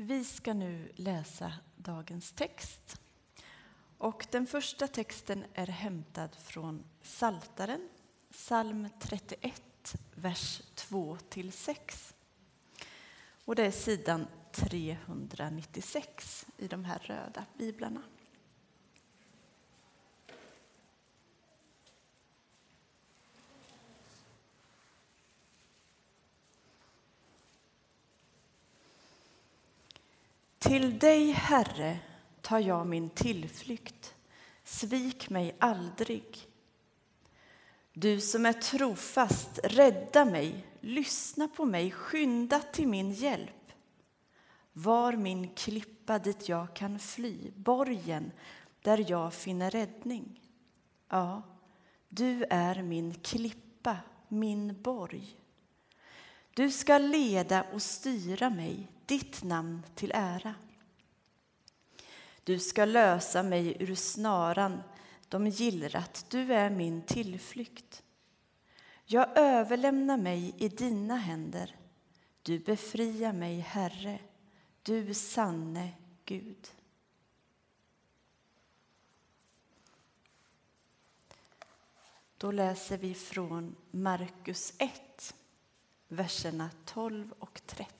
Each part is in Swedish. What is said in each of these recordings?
Vi ska nu läsa dagens text. Och den första texten är hämtad från Saltaren, psalm 31, vers 2-6. Och det är sidan 396 i de här röda biblarna. Till dig, Herre, tar jag min tillflykt. Svik mig aldrig. Du som är trofast, rädda mig, lyssna på mig, skynda till min hjälp. Var min klippa dit jag kan fly, borgen där jag finner räddning. Ja, du är min klippa, min borg. Du ska leda och styra mig, ditt namn till ära. Du ska lösa mig ur snaran de gillrat, du är min tillflykt. Jag överlämnar mig i dina händer. Du befriar mig, Herre, du sanne Gud. Då läser vi från Markus 1, verserna 12 och 13.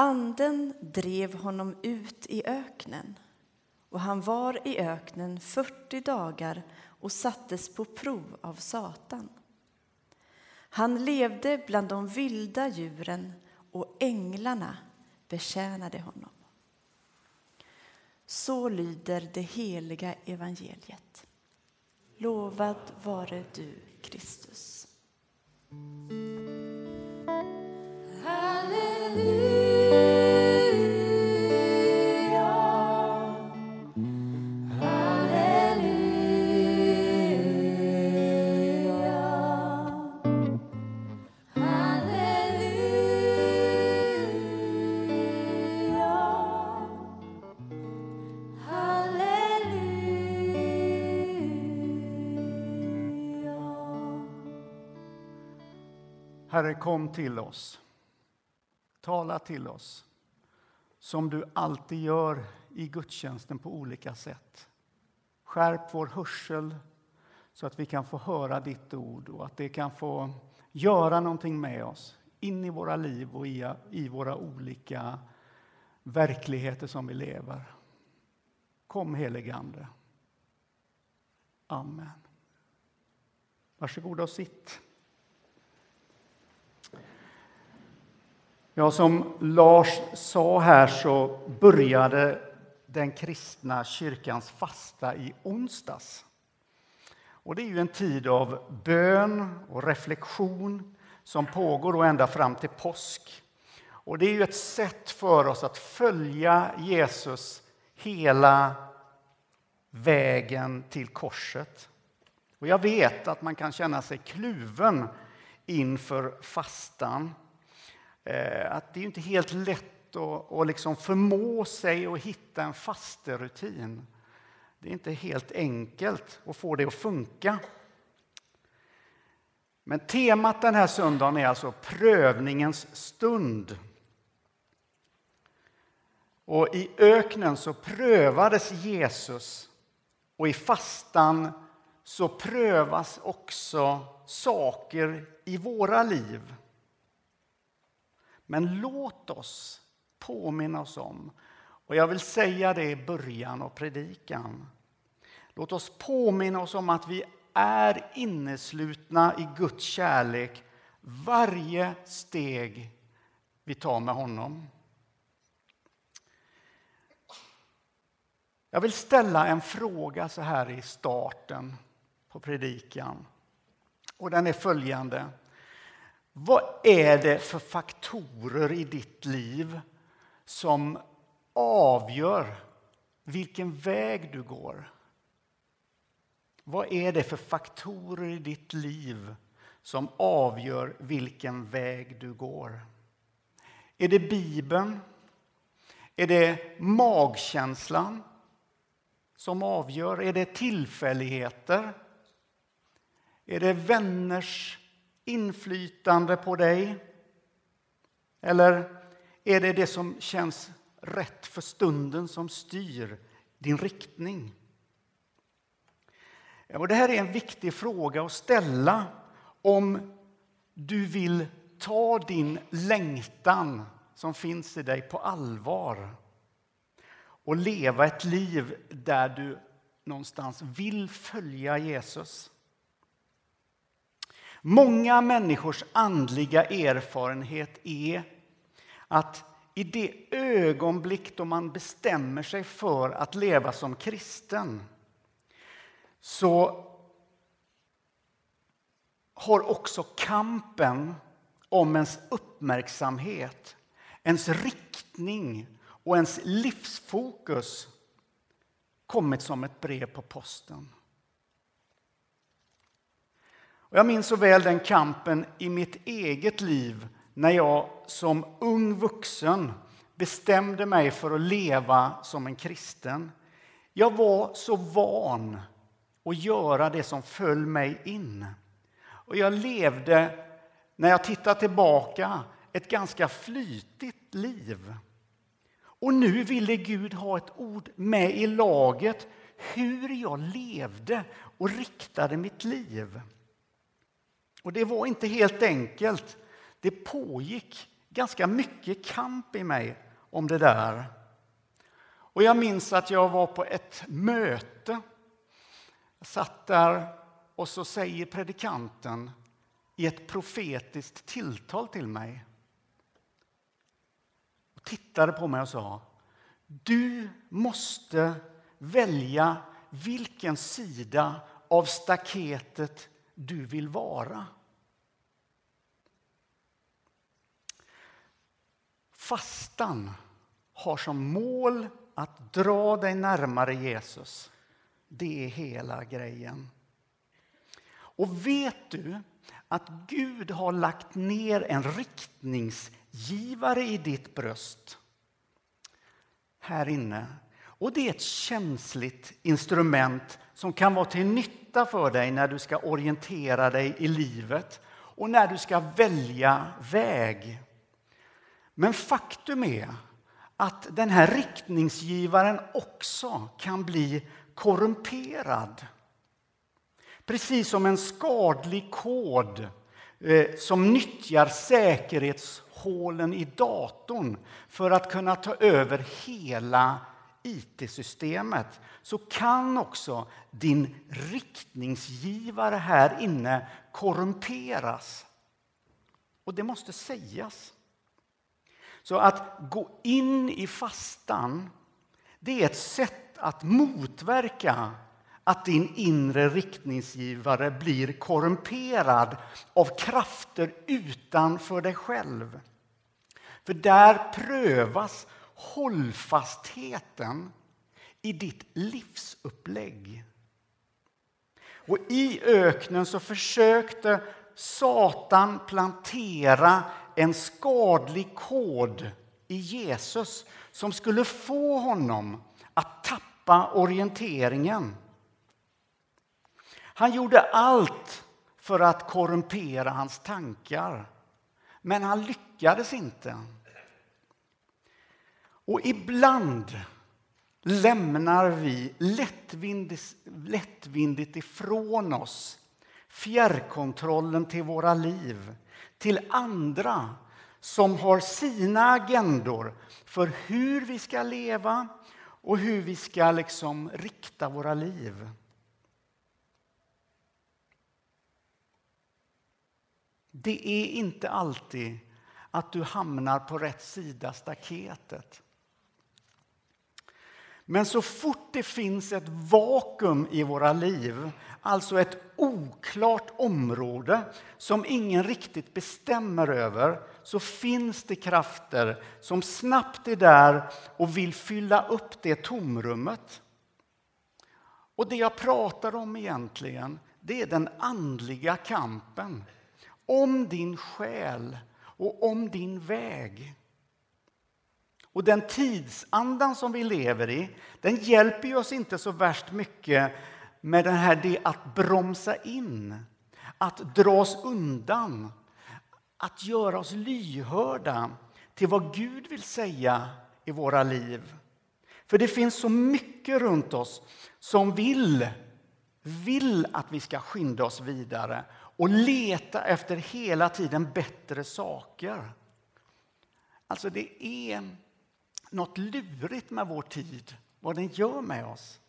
Anden drev honom ut i öknen och han var i öknen 40 dagar och sattes på prov av Satan. Han levde bland de vilda djuren och änglarna betjänade honom. Så lyder det heliga evangeliet. Lovad vare du, Kristus. Herre, kom till oss. Tala till oss som du alltid gör i gudstjänsten på olika sätt. Skärp vår hörsel så att vi kan få höra ditt ord och att det kan få göra någonting med oss in i våra liv och i, våra olika verkligheter som vi lever. Kom, helige Ande. Amen. Varsågoda och sitt. Ja, som Lars sa här så började den kristna kyrkans fasta i onsdags. Och det är ju en tid av bön och reflektion som pågår ända fram till påsk. Och det är ju ett sätt för oss att följa Jesus hela vägen till korset. Och jag vet att man kan känna sig kluven inför fastan. Eh, att det är inte helt lätt att, att liksom förmå sig att hitta en fasterutin. Det är inte helt enkelt att få det att funka. Men temat den här söndagen är alltså prövningens stund. Och I öknen så prövades Jesus och i fastan så prövas också saker i våra liv. Men låt oss påminna oss om, och jag vill säga det i början av predikan. Låt oss påminna oss om att vi är inneslutna i Guds kärlek varje steg vi tar med honom. Jag vill ställa en fråga så här i starten på predikan. Och den är följande. Vad är det för faktorer i ditt liv som avgör vilken väg du går? Vad är det för faktorer i ditt liv som avgör vilken väg du går? Är det Bibeln? Är det magkänslan som avgör? Är det tillfälligheter? Är det vänners inflytande på dig? Eller är det det som känns rätt för stunden som styr din riktning? Och det här är en viktig fråga att ställa om du vill ta din längtan som finns i dig på allvar och leva ett liv där du någonstans vill följa Jesus. Många människors andliga erfarenhet är att i det ögonblick då man bestämmer sig för att leva som kristen så har också kampen om ens uppmärksamhet, ens riktning och ens livsfokus kommit som ett brev på posten. Och jag minns så väl den kampen i mitt eget liv när jag som ung vuxen bestämde mig för att leva som en kristen. Jag var så van att göra det som föll mig in. Och jag levde, när jag tittar tillbaka, ett ganska flytigt liv. Och nu ville Gud ha ett ord med i laget hur jag levde och riktade mitt liv. Och det var inte helt enkelt. Det pågick ganska mycket kamp i mig om det där. Och jag minns att jag var på ett möte. Jag satt där och så säger predikanten i ett profetiskt tilltal till mig och tittade på mig och sa Du måste välja vilken sida av staketet du vill vara. Fastan har som mål att dra dig närmare Jesus. Det är hela grejen. Och vet du att Gud har lagt ner en riktningsgivare i ditt bröst här inne. Och det är ett känsligt instrument som kan vara till nytta för dig när du ska orientera dig i livet och när du ska välja väg. Men faktum är att den här riktningsgivaren också kan bli korrumperad. Precis som en skadlig kod eh, som nyttjar säkerhetshålen i datorn för att kunna ta över hela IT-systemet så kan också din riktningsgivare här inne korrumperas. Och det måste sägas. Så att gå in i fastan det är ett sätt att motverka att din inre riktningsgivare blir korrumperad av krafter utanför dig själv. För där prövas hållfastheten i ditt livsupplägg. Och I öknen så försökte Satan plantera en skadlig kod i Jesus som skulle få honom att tappa orienteringen. Han gjorde allt för att korrumpera hans tankar, men han lyckades inte. Och ibland lämnar vi lättvindigt, lättvindigt ifrån oss fjärrkontrollen till våra liv till andra som har sina agendor för hur vi ska leva och hur vi ska liksom rikta våra liv. Det är inte alltid att du hamnar på rätt sida staketet. Men så fort det finns ett vakuum i våra liv, alltså ett oklart område som ingen riktigt bestämmer över, så finns det krafter som snabbt är där och vill fylla upp det tomrummet. Och det jag pratar om egentligen, det är den andliga kampen om din själ och om din väg. Och den tidsandan som vi lever i, den hjälper oss inte så värst mycket med det här det att bromsa in, att dra oss undan, att göra oss lyhörda till vad Gud vill säga i våra liv. För det finns så mycket runt oss som vill, vill att vi ska skynda oss vidare och leta efter hela tiden bättre saker. Alltså det är något lurigt med vår tid, vad den gör med oss.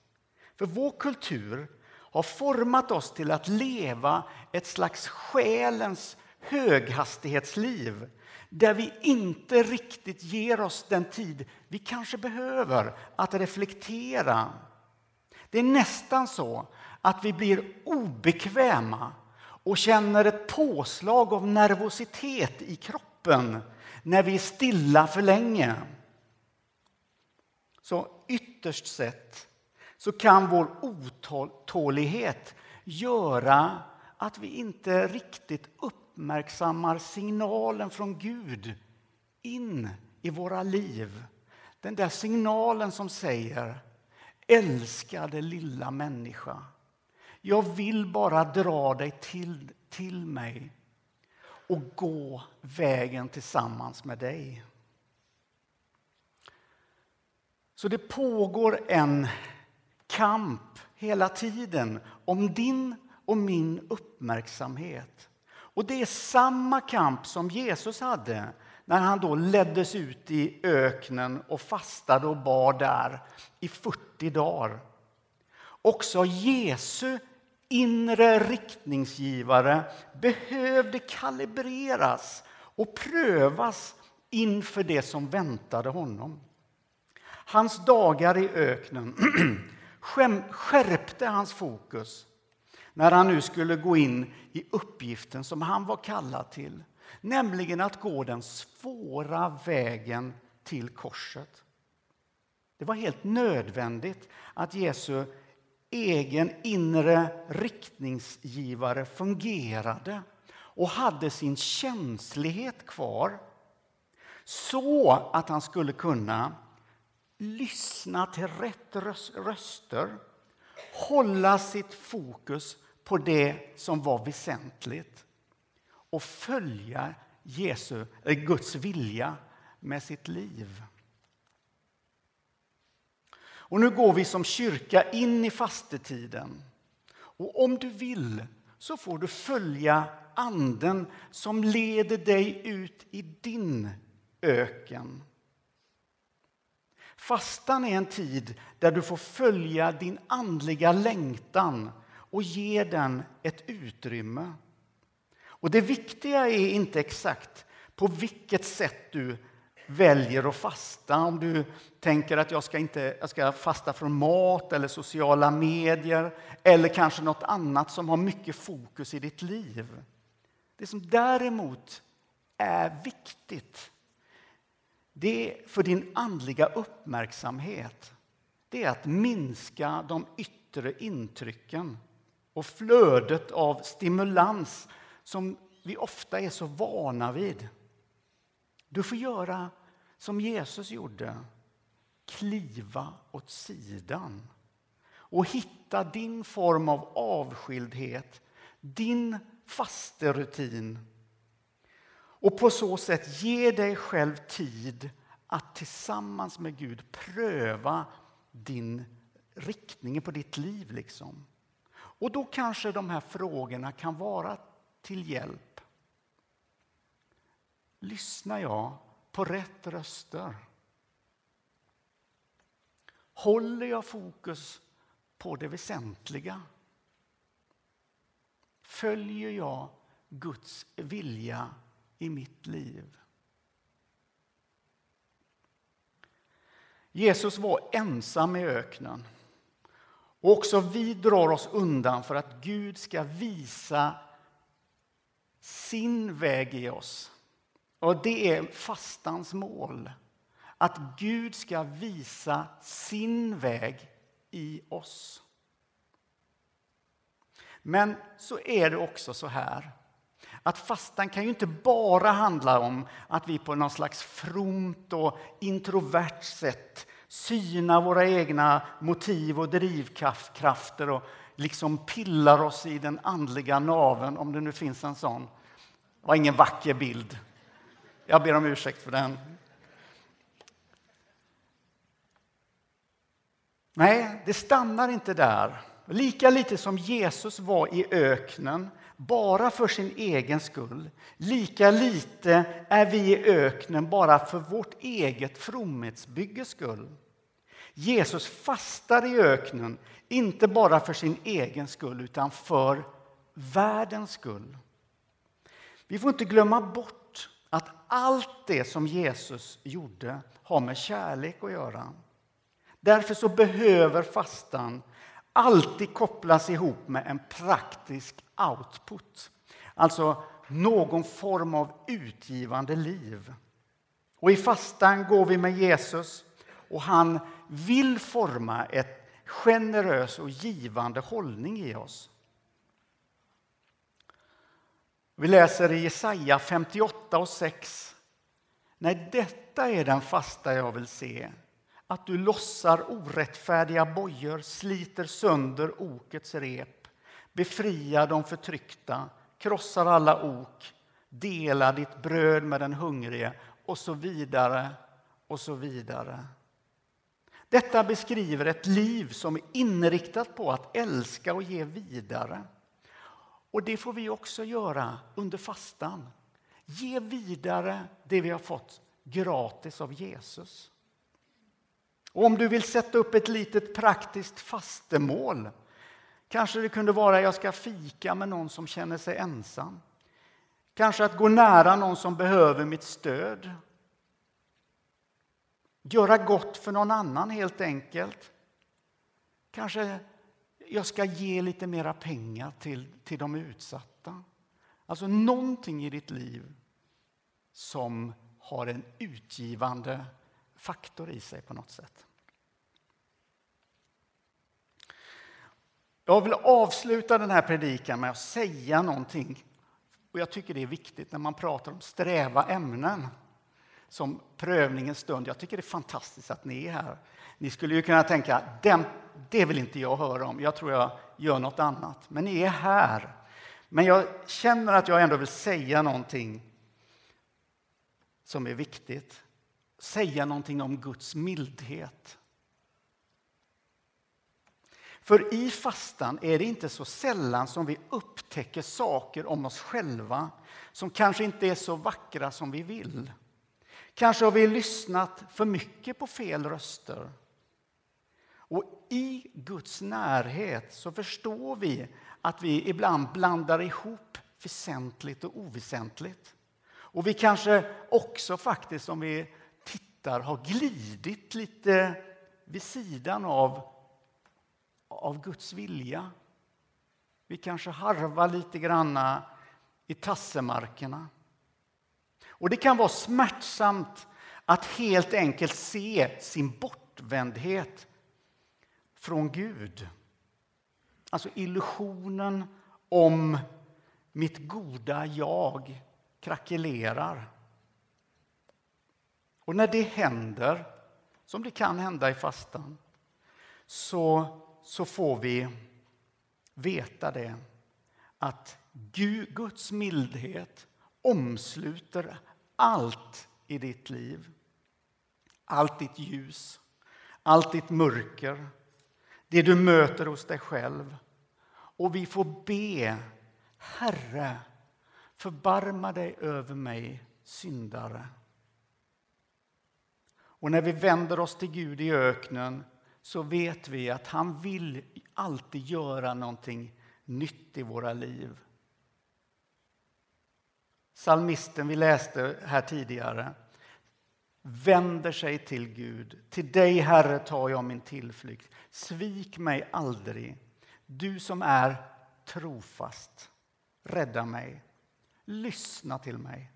För vår kultur har format oss till att leva ett slags själens höghastighetsliv där vi inte riktigt ger oss den tid vi kanske behöver att reflektera. Det är nästan så att vi blir obekväma och känner ett påslag av nervositet i kroppen när vi är stilla för länge. Så ytterst sett så kan vår otålighet göra att vi inte riktigt uppmärksammar signalen från Gud in i våra liv. Den där signalen som säger Älskade lilla människa, jag vill bara dra dig till, till mig och gå vägen tillsammans med dig. Så det pågår en kamp hela tiden om din och min uppmärksamhet. Och det är samma kamp som Jesus hade när han då leddes ut i öknen och fastade och bar där i 40 dagar. Också Jesu inre riktningsgivare behövde kalibreras och prövas inför det som väntade honom. Hans dagar i öknen skärpte hans fokus när han nu skulle gå in i uppgiften som han var kallad till nämligen att gå den svåra vägen till korset. Det var helt nödvändigt att Jesu egen inre riktningsgivare fungerade och hade sin känslighet kvar så att han skulle kunna lyssna till rätt röster hålla sitt fokus på det som var väsentligt och följa Jesu, eh, Guds vilja med sitt liv. Och nu går vi som kyrka in i fastetiden. Och om du vill så får du följa anden som leder dig ut i din öken. Fastan är en tid där du får följa din andliga längtan och ge den ett utrymme. Och det viktiga är inte exakt på vilket sätt du väljer att fasta. Om du tänker att jag ska, inte, jag ska fasta från mat eller sociala medier eller kanske något annat som har mycket fokus i ditt liv. Det som däremot är viktigt det för din andliga uppmärksamhet det är att minska de yttre intrycken och flödet av stimulans som vi ofta är så vana vid. Du får göra som Jesus gjorde. Kliva åt sidan och hitta din form av avskildhet, din faste rutin och på så sätt ge dig själv tid att tillsammans med Gud pröva din riktningen på ditt liv. Liksom. Och då kanske de här frågorna kan vara till hjälp. Lyssnar jag på rätt röster? Håller jag fokus på det väsentliga? Följer jag Guds vilja i mitt liv? Jesus var ensam i öknen. Och också vi drar oss undan för att Gud ska visa sin väg i oss. Och det är fastans mål. Att Gud ska visa sin väg i oss. Men så är det också så här att fastan kan ju inte bara handla om att vi på något slags fromt och introvert sätt synar våra egna motiv och drivkrafter och liksom pillar oss i den andliga naven, om det nu finns en sån. Det var ingen vacker bild. Jag ber om ursäkt för den. Nej, det stannar inte där. Lika lite som Jesus var i öknen bara för sin egen skull, lika lite är vi i öknen bara för vårt eget fromhetsbygges skull. Jesus fastar i öknen, inte bara för sin egen skull utan för världens skull. Vi får inte glömma bort att allt det som Jesus gjorde har med kärlek att göra. Därför så behöver fastan alltid kopplas ihop med en praktisk output. Alltså någon form av utgivande liv. Och i fastan går vi med Jesus och han vill forma ett generös och givande hållning i oss. Vi läser i Jesaja 58 och 6. Nej, detta är den fasta jag vill se. Att du lossar orättfärdiga bojor, sliter sönder okets rep, befriar de förtryckta, krossar alla ok, delar ditt bröd med den hungrige och så vidare och så vidare. Detta beskriver ett liv som är inriktat på att älska och ge vidare. Och det får vi också göra under fastan. Ge vidare det vi har fått gratis av Jesus. Och om du vill sätta upp ett litet praktiskt fastemål kanske det kunde vara att jag ska fika med någon som känner sig ensam. Kanske att gå nära någon som behöver mitt stöd Göra gott för någon annan helt enkelt. Kanske jag ska ge lite mera pengar till, till de utsatta. Alltså någonting i ditt liv som har en utgivande faktor i sig på något sätt. Jag vill avsluta den här predikan med att säga någonting. Och jag tycker det är viktigt när man pratar om sträva ämnen som prövningens stund. Jag tycker det är fantastiskt att ni är här. Ni skulle ju kunna tänka, den, det vill inte jag höra om, jag tror jag gör något annat. Men ni är här. Men jag känner att jag ändå vill säga någonting som är viktigt. Säga någonting om Guds mildhet. För i fastan är det inte så sällan som vi upptäcker saker om oss själva som kanske inte är så vackra som vi vill. Kanske har vi lyssnat för mycket på fel röster. Och i Guds närhet så förstår vi att vi ibland blandar ihop väsentligt och oväsentligt. Och vi kanske också faktiskt, om vi tittar, har glidit lite vid sidan av, av Guds vilja. Vi kanske harvar lite granna i tassemarkerna. Och det kan vara smärtsamt att helt enkelt se sin bortvändhet från Gud. Alltså illusionen om mitt goda jag krackelerar. Och när det händer, som det kan hända i fastan, så, så får vi veta det att Guds mildhet omsluter allt i ditt liv. Allt ditt ljus, allt ditt mörker, det du möter hos dig själv. Och vi får be, Herre, förbarma dig över mig, syndare. Och när vi vänder oss till Gud i öknen så vet vi att han vill alltid göra någonting nytt i våra liv. Salmisten vi läste här tidigare vänder sig till Gud. Till dig, Herre, tar jag min tillflykt. Svik mig aldrig, du som är trofast. Rädda mig. Lyssna till mig.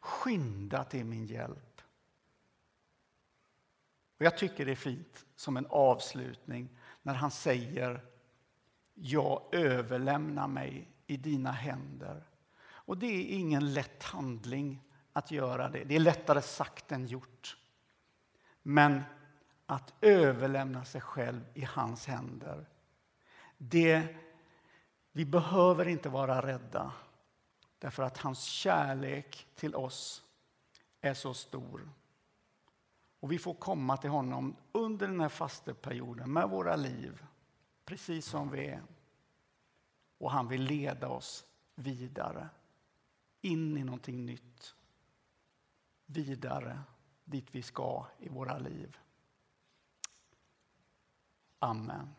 Skynda till min hjälp. Och jag tycker det är fint som en avslutning när han säger Jag överlämnar mig i dina händer. Och det är ingen lätt handling att göra det. Det är lättare sagt än gjort. Men att överlämna sig själv i hans händer, det, vi behöver inte vara rädda därför att hans kärlek till oss är så stor. Och vi får komma till honom under den här fasteperioden med våra liv, precis som vi är. Och han vill leda oss vidare, in i någonting nytt. Vidare dit vi ska i våra liv. Amen.